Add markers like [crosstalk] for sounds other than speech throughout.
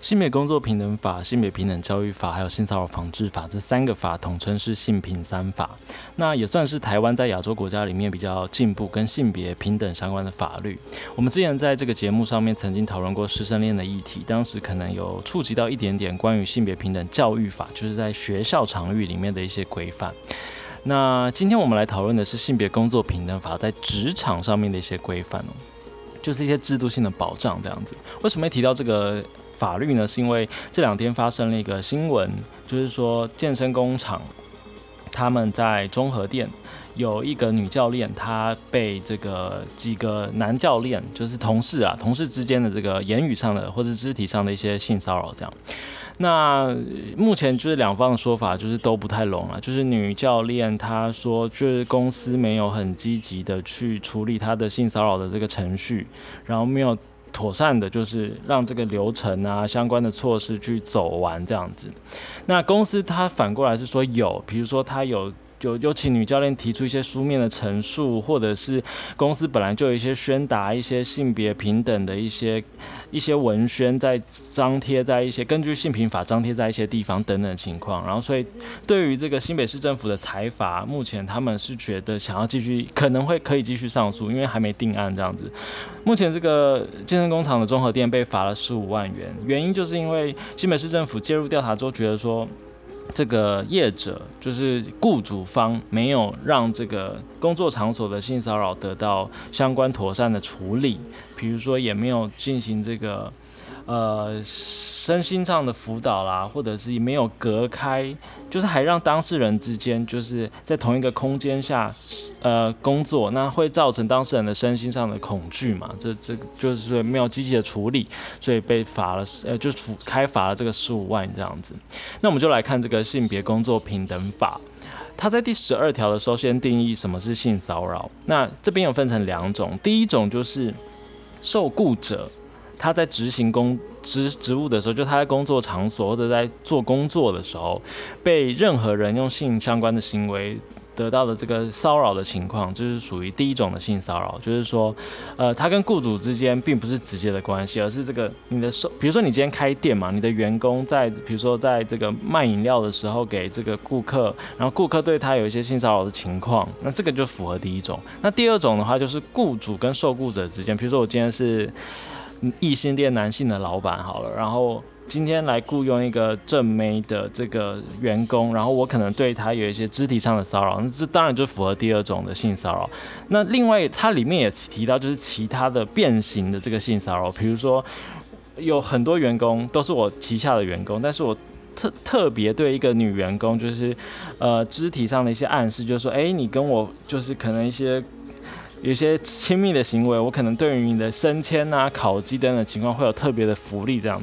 性别工作平等法、性别平等教育法，还有性骚扰防治法这三个法统称是性平三法。那也算是台湾在亚洲国家里面比较进步跟性别平等相关的法律。我们之前在这个节目上面曾经讨论过师生恋的议题，当时可能有触及到一点点关于性别平等教育法，就是在学校场域里面的一些规范。那今天我们来讨论的是性别工作平等法在职场上面的一些规范哦，就是一些制度性的保障这样子。为什么会提到这个？法律呢，是因为这两天发生了一个新闻，就是说健身工厂他们在中和店有一个女教练，她被这个几个男教练，就是同事啊，同事之间的这个言语上的或者肢体上的一些性骚扰，这样。那目前就是两方的说法就是都不太拢了，就是女教练她说，就是公司没有很积极的去处理她的性骚扰的这个程序，然后没有。妥善的，就是让这个流程啊，相关的措施去走完这样子。那公司它反过来是说有，比如说它有。有有请女教练提出一些书面的陈述，或者是公司本来就有一些宣达一些性别平等的一些一些文宣，在张贴在一些根据性平法张贴在一些地方等等情况。然后，所以对于这个新北市政府的裁罚，目前他们是觉得想要继续，可能会可以继续上诉，因为还没定案这样子。目前这个健身工厂的综合店被罚了十五万元，原因就是因为新北市政府介入调查之后，觉得说。这个业者就是雇主方没有让这个工作场所的性骚扰得到相关妥善的处理，比如说也没有进行这个。呃，身心上的辅导啦，或者是没有隔开，就是还让当事人之间就是在同一个空间下，呃，工作，那会造成当事人的身心上的恐惧嘛？这这就是没有积极的处理，所以被罚了，呃，就处开罚了这个十五万这样子。那我们就来看这个性别工作平等法，它在第十二条的时候先定义什么是性骚扰。那这边有分成两种，第一种就是受雇者。他在执行工职职务的时候，就他在工作场所或者在做工作的时候，被任何人用性相关的行为得到的这个骚扰的情况，就是属于第一种的性骚扰。就是说，呃，他跟雇主之间并不是直接的关系，而是这个你的收，比如说你今天开店嘛，你的员工在，比如说在这个卖饮料的时候给这个顾客，然后顾客对他有一些性骚扰的情况，那这个就符合第一种。那第二种的话，就是雇主跟受雇者之间，比如说我今天是。异性恋男性的老板好了，然后今天来雇佣一个正妹的这个员工，然后我可能对他有一些肢体上的骚扰，那这当然就符合第二种的性骚扰。那另外它里面也提到就是其他的变形的这个性骚扰，比如说有很多员工都是我旗下的员工，但是我特特别对一个女员工就是呃肢体上的一些暗示，就是说哎你跟我就是可能一些。有些亲密的行为，我可能对于你的升迁啊、考绩等等情况会有特别的福利，这样，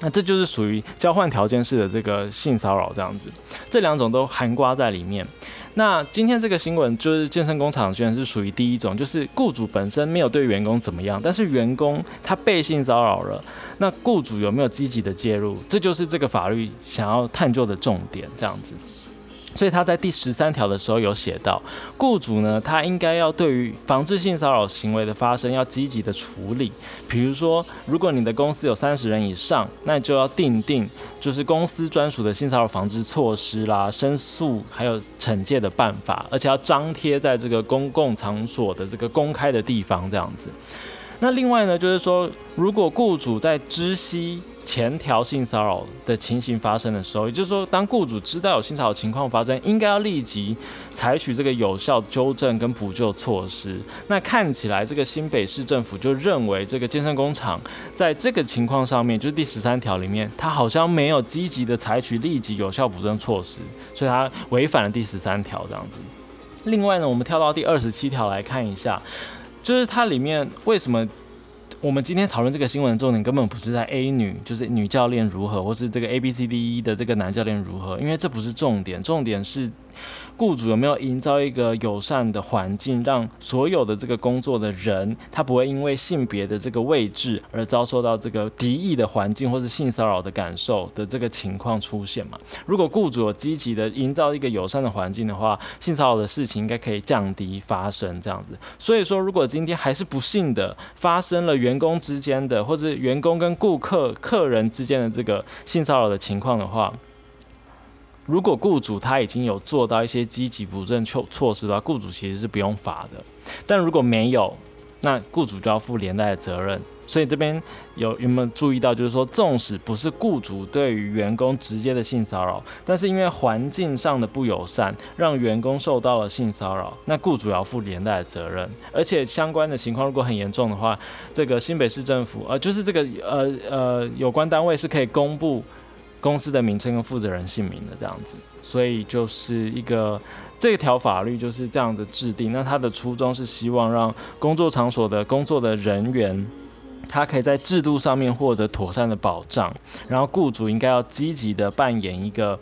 那这就是属于交换条件式的这个性骚扰这样子，这两种都含刮在里面。那今天这个新闻就是健身工厂居然是属于第一种，就是雇主本身没有对员工怎么样，但是员工他被性骚扰了，那雇主有没有积极的介入？这就是这个法律想要探究的重点，这样子。所以他在第十三条的时候有写到，雇主呢，他应该要对于防治性骚扰行为的发生要积极的处理。比如说，如果你的公司有三十人以上，那就要定定就是公司专属的性骚扰防治措施啦、申诉还有惩戒的办法，而且要张贴在这个公共场所的这个公开的地方这样子。那另外呢，就是说，如果雇主在知悉前条性骚扰的情形发生的时候，也就是说，当雇主知道有性骚扰情况发生，应该要立即采取这个有效纠正跟补救措施。那看起来，这个新北市政府就认为这个健身工厂在这个情况上面，就是第十三条里面，他好像没有积极的采取立即有效补正措施，所以他违反了第十三条这样子。另外呢，我们跳到第二十七条来看一下。就是它里面为什么我们今天讨论这个新闻的重点根本不是在 A 女，就是女教练如何，或是这个 A B C D E 的这个男教练如何，因为这不是重点，重点是雇主有没有营造一个友善的环境，让所有的这个工作的人，他不会因为性别的这个位置而遭受到这个敌意的环境或是性骚扰的感受的这个情况出现嘛？如果雇主有积极的营造一个友善的环境的话，性骚扰的事情应该可以降低发生这样子。所以说，如果今天还是不幸的发生了员工之间的或者员工跟顾客、客人之间的这个性骚扰的情况的话，如果雇主他已经有做到一些积极补正措措施的话，雇主其实是不用罚的。但如果没有，那雇主就要负连带的责任。所以这边有有没有注意到，就是说，纵使不是雇主对于员工直接的性骚扰，但是因为环境上的不友善，让员工受到了性骚扰，那雇主要负连带的责任。而且相关的情况如果很严重的话，这个新北市政府呃，就是这个呃呃有关单位是可以公布。公司的名称跟负责人姓名的这样子，所以就是一个这条法律就是这样的制定。那它的初衷是希望让工作场所的工作的人员，他可以在制度上面获得妥善的保障，然后雇主应该要积极的扮演一个。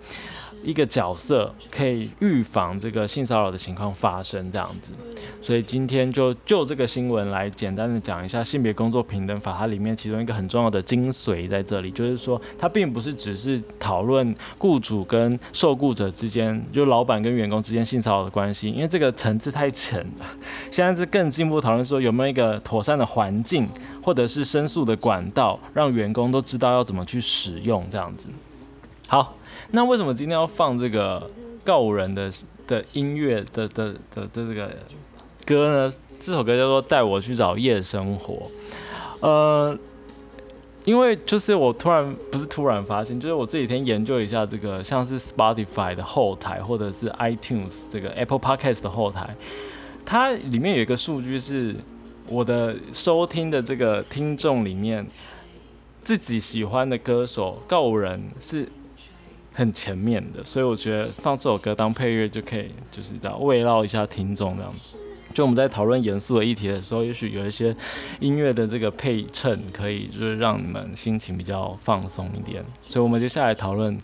一个角色可以预防这个性骚扰的情况发生，这样子。所以今天就就这个新闻来简单的讲一下性别工作平等法，它里面其中一个很重要的精髓在这里，就是说它并不是只是讨论雇主跟受雇者之间，就老板跟员工之间性骚扰的关系，因为这个层次太浅了。[laughs] 现在是更进一步讨论说有没有一个妥善的环境，或者是申诉的管道，让员工都知道要怎么去使用这样子。好。那为什么今天要放这个告人的的音乐的的的的这个歌呢？这首歌叫做《带我去找夜生活》。呃，因为就是我突然不是突然发现，就是我这几天研究一下这个，像是 Spotify 的后台或者是 iTunes 这个 Apple Podcast 的后台，它里面有一个数据是我的收听的这个听众里面自己喜欢的歌手告人是。很前面的，所以我觉得放这首歌当配乐就可以，就是这样慰绕一下听众这样。就我们在讨论严肃的议题的时候，也许有一些音乐的这个配衬，可以就是让你们心情比较放松一点。所以，我们接下来讨论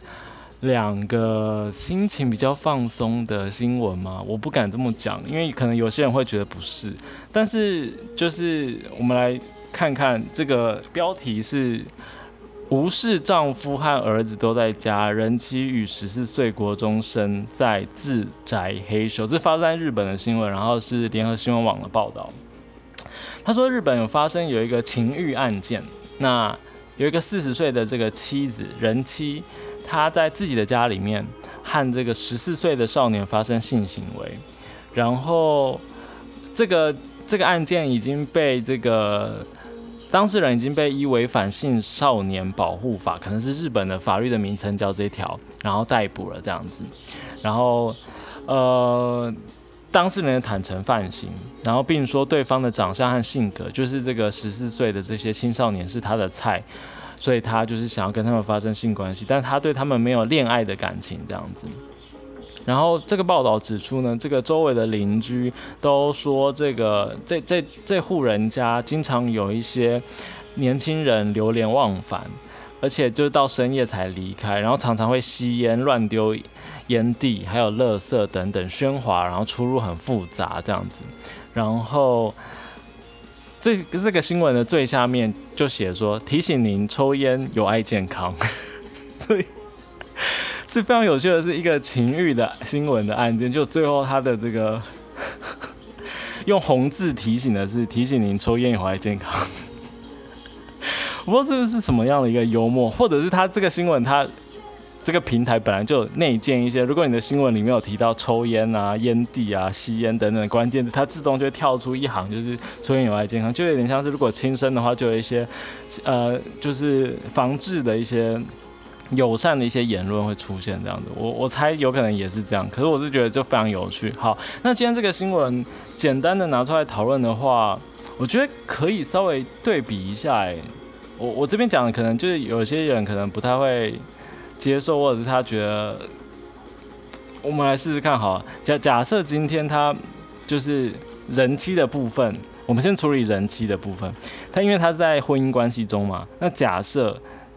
两个心情比较放松的新闻吗？我不敢这么讲，因为可能有些人会觉得不是。但是，就是我们来看看这个标题是。无视丈夫和儿子都在家，人妻与十四岁国中生在自宅黑手。这发生在日本的新闻，然后是联合新闻网的报道。他说，日本有发生有一个情欲案件，那有一个四十岁的这个妻子人妻，她在自己的家里面和这个十四岁的少年发生性行为，然后这个这个案件已经被这个。当事人已经被依违反性少年保护法，可能是日本的法律的名称叫这条，然后逮捕了这样子。然后，呃，当事人坦诚犯行，然后并说对方的长相和性格，就是这个十四岁的这些青少年是他的菜，所以他就是想要跟他们发生性关系，但他对他们没有恋爱的感情这样子。然后这个报道指出呢，这个周围的邻居都说，这个这这这户人家经常有一些年轻人流连忘返，而且就是到深夜才离开，然后常常会吸烟、乱丢烟蒂，还有垃圾等等喧哗，然后出入很复杂这样子。然后这这个新闻的最下面就写说，提醒您抽烟有害健康，所以。是非常有趣的，是一个情欲的新闻的案件，就最后他的这个用红字提醒的是提醒您抽烟有害健康。我不知道这个是什么样的一个幽默，或者是他这个新闻他这个平台本来就内建一些，如果你的新闻里面有提到抽烟啊、烟蒂啊、吸烟等等关键字，它自动就会跳出一行，就是抽烟有害健康，就有点像是如果轻生的话，就有一些呃，就是防治的一些。友善的一些言论会出现这样子，我我猜有可能也是这样，可是我是觉得就非常有趣。好，那今天这个新闻简单的拿出来讨论的话，我觉得可以稍微对比一下。哎，我我这边讲的可能就是有些人可能不太会接受，或者是他觉得，我们来试试看。好，假假设今天他就是人妻的部分，我们先处理人妻的部分。他因为他是在婚姻关系中嘛，那假设。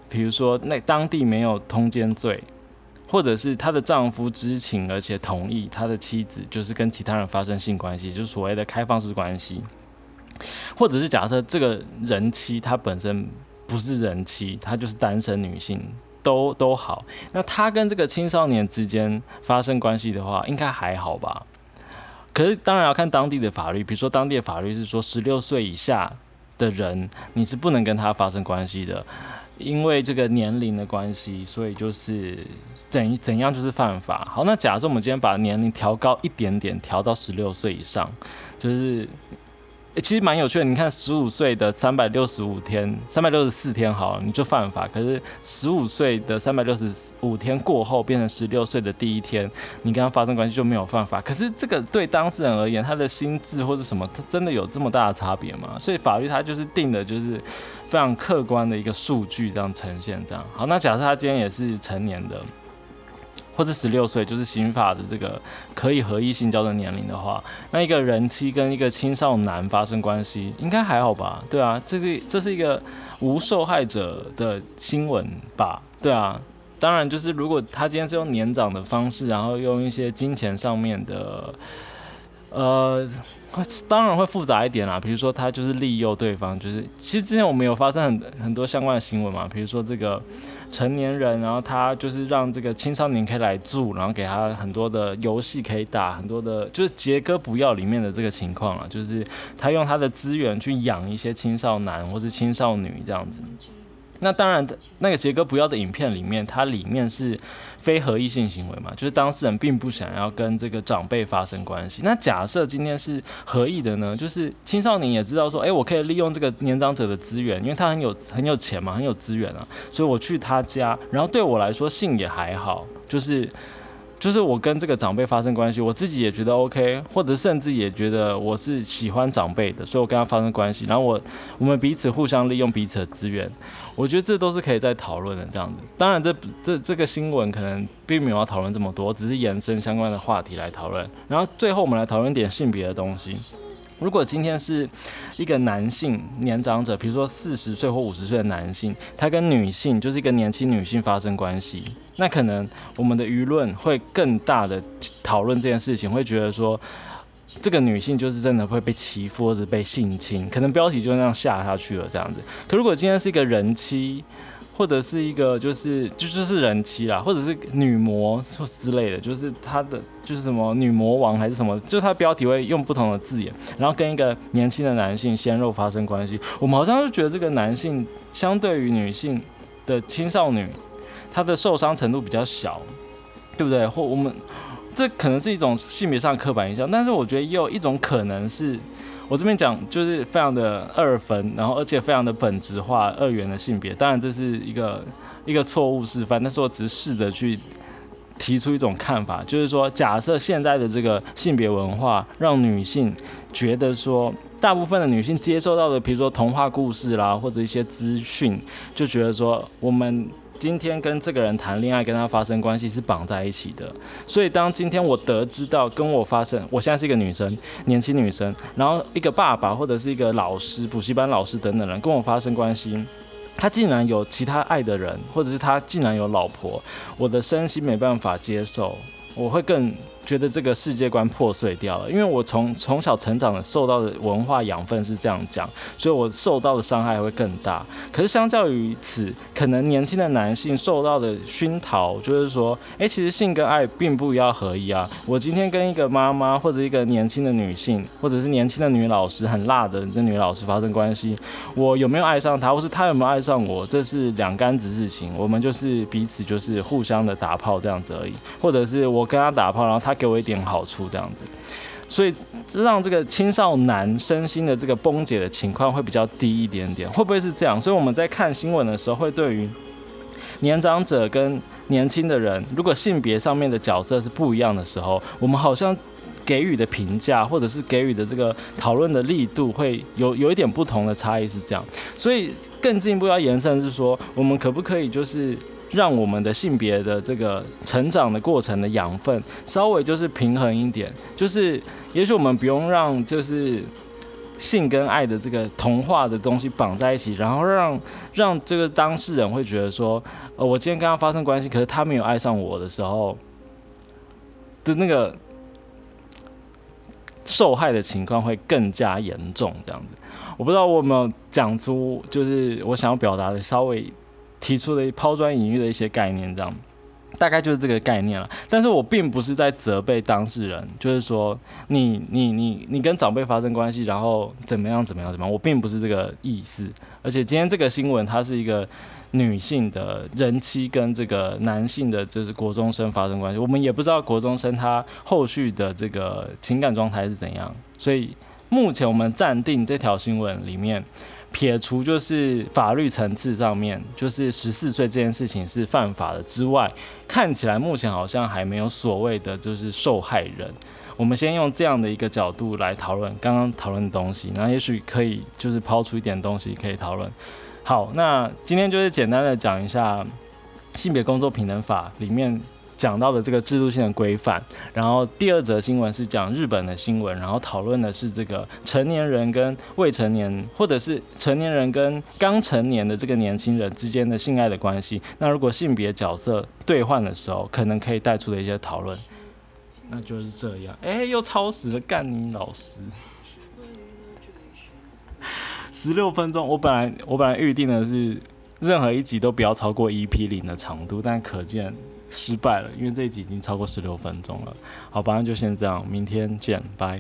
比如说，那当地没有通奸罪，或者是她的丈夫知情而且同意她的妻子就是跟其他人发生性关系，就是所谓的开放式关系，或者是假设这个人妻她本身不是人妻，她就是单身女性，都都好。那她跟这个青少年之间发生关系的话，应该还好吧？可是当然要看当地的法律，比如说当地的法律是说十六岁以下的人你是不能跟他发生关系的。因为这个年龄的关系，所以就是怎怎样就是犯法。好，那假设我们今天把年龄调高一点点，调到十六岁以上，就是。其实蛮有趣的，你看十五岁的三百六十五天，三百六十四天好，你就犯法。可是十五岁的三百六十五天过后，变成十六岁的第一天，你跟他发生关系就没有犯法。可是这个对当事人而言，他的心智或者什么，他真的有这么大的差别吗？所以法律它就是定的，就是非常客观的一个数据这样呈现这样。好，那假设他今天也是成年的。或是十六岁，就是刑法的这个可以合意性交的年龄的话，那一个人妻跟一个青少男发生关系，应该还好吧？对啊，这是这是一个无受害者的新闻吧？对啊，当然就是如果他今天是用年长的方式，然后用一些金钱上面的，呃。当然会复杂一点啦，比如说他就是利诱对方，就是其实之前我们有发生很很多相关的新闻嘛，比如说这个成年人，然后他就是让这个青少年可以来住，然后给他很多的游戏可以打，很多的就是杰哥不要里面的这个情况了，就是他用他的资源去养一些青少年或是青少女这样子。那当然，那个杰哥不要的影片里面，它里面是非合意性行为嘛，就是当事人并不想要跟这个长辈发生关系。那假设今天是合意的呢，就是青少年也知道说，哎，我可以利用这个年长者的资源，因为他很有很有钱嘛，很有资源啊，所以我去他家，然后对我来说性也还好，就是。就是我跟这个长辈发生关系，我自己也觉得 OK，或者甚至也觉得我是喜欢长辈的，所以我跟他发生关系，然后我我们彼此互相利用彼此的资源，我觉得这都是可以再讨论的这样子。当然，这这这个新闻可能并没有要讨论这么多，只是延伸相关的话题来讨论。然后最后我们来讨论点性别的东西。如果今天是一个男性年长者，比如说四十岁或五十岁的男性，他跟女性就是一个年轻女性发生关系，那可能我们的舆论会更大的讨论这件事情，会觉得说这个女性就是真的会被欺负或者被性侵，可能标题就那样下下去了这样子。可如果今天是一个人妻，或者是一个就是就就是人妻啦，或者是女魔或之类的，就是他的就是什么女魔王还是什么，就他标题会用不同的字眼，然后跟一个年轻的男性鲜肉发生关系。我们好像就觉得这个男性相对于女性的青少女，他的受伤程度比较小，对不对？或我们这可能是一种性别上刻板印象，但是我觉得也有一种可能是。我这边讲就是非常的二分，然后而且非常的本质化二元的性别，当然这是一个 [laughs] 一个错误示范，但是我只是试着去提出一种看法，就是说假设现在的这个性别文化让女性觉得说，大部分的女性接受到的，比如说童话故事啦，或者一些资讯，就觉得说我们。今天跟这个人谈恋爱，跟他发生关系是绑在一起的。所以当今天我得知到跟我发生，我现在是一个女生，年轻女生，然后一个爸爸或者是一个老师、补习班老师等等人跟我发生关系，他竟然有其他爱的人，或者是他竟然有老婆，我的身心没办法接受，我会更。觉得这个世界观破碎掉了，因为我从从小成长的受到的文化养分是这样讲，所以我受到的伤害会更大。可是相较于此，可能年轻的男性受到的熏陶就是说，哎，其实性跟爱并不要合一啊。我今天跟一个妈妈或者一个年轻的女性，或者是年轻的女老师，很辣的那女老师发生关系，我有没有爱上她，或是她有没有爱上我，这是两杆子事情。我们就是彼此就是互相的打炮这样子而已，或者是我跟她打炮，然后她。给我一点好处，这样子，所以让这个青少男身心的这个崩解的情况会比较低一点点，会不会是这样？所以我们在看新闻的时候，会对于年长者跟年轻的人，如果性别上面的角色是不一样的时候，我们好像给予的评价或者是给予的这个讨论的力度会有有一点不同的差异，是这样。所以更进一步要延伸是说，我们可不可以就是？让我们的性别的这个成长的过程的养分稍微就是平衡一点，就是也许我们不用让就是性跟爱的这个童话的东西绑在一起，然后让让这个当事人会觉得说，呃，我今天跟他发生关系，可是他没有爱上我的时候的那个受害的情况会更加严重。这样子，我不知道我有没有讲出就是我想要表达的，稍微提出的抛砖引玉的一些概念，这样。大概就是这个概念了，但是我并不是在责备当事人，就是说你你你你跟长辈发生关系，然后怎么样怎么样怎么样，我并不是这个意思。而且今天这个新闻，它是一个女性的人妻跟这个男性的就是国中生发生关系，我们也不知道国中生他后续的这个情感状态是怎样，所以目前我们暂定这条新闻里面。撇除就是法律层次上面，就是十四岁这件事情是犯法的之外，看起来目前好像还没有所谓的就是受害人。我们先用这样的一个角度来讨论刚刚讨论的东西，然后也许可以就是抛出一点东西可以讨论。好，那今天就是简单的讲一下性别工作平等法里面。讲到的这个制度性的规范，然后第二则新闻是讲日本的新闻，然后讨论的是这个成年人跟未成年，或者是成年人跟刚成年的这个年轻人之间的性爱的关系。那如果性别角色兑换的时候，可能可以带出的一些讨论，那就是这样。哎，又超时了，干你老师！[laughs] 十六分钟，我本来我本来预定的是任何一集都不要超过 EP 零的长度，但可见。失败了，因为这一集已经超过十六分钟了。好吧，那就先这样，明天见，拜。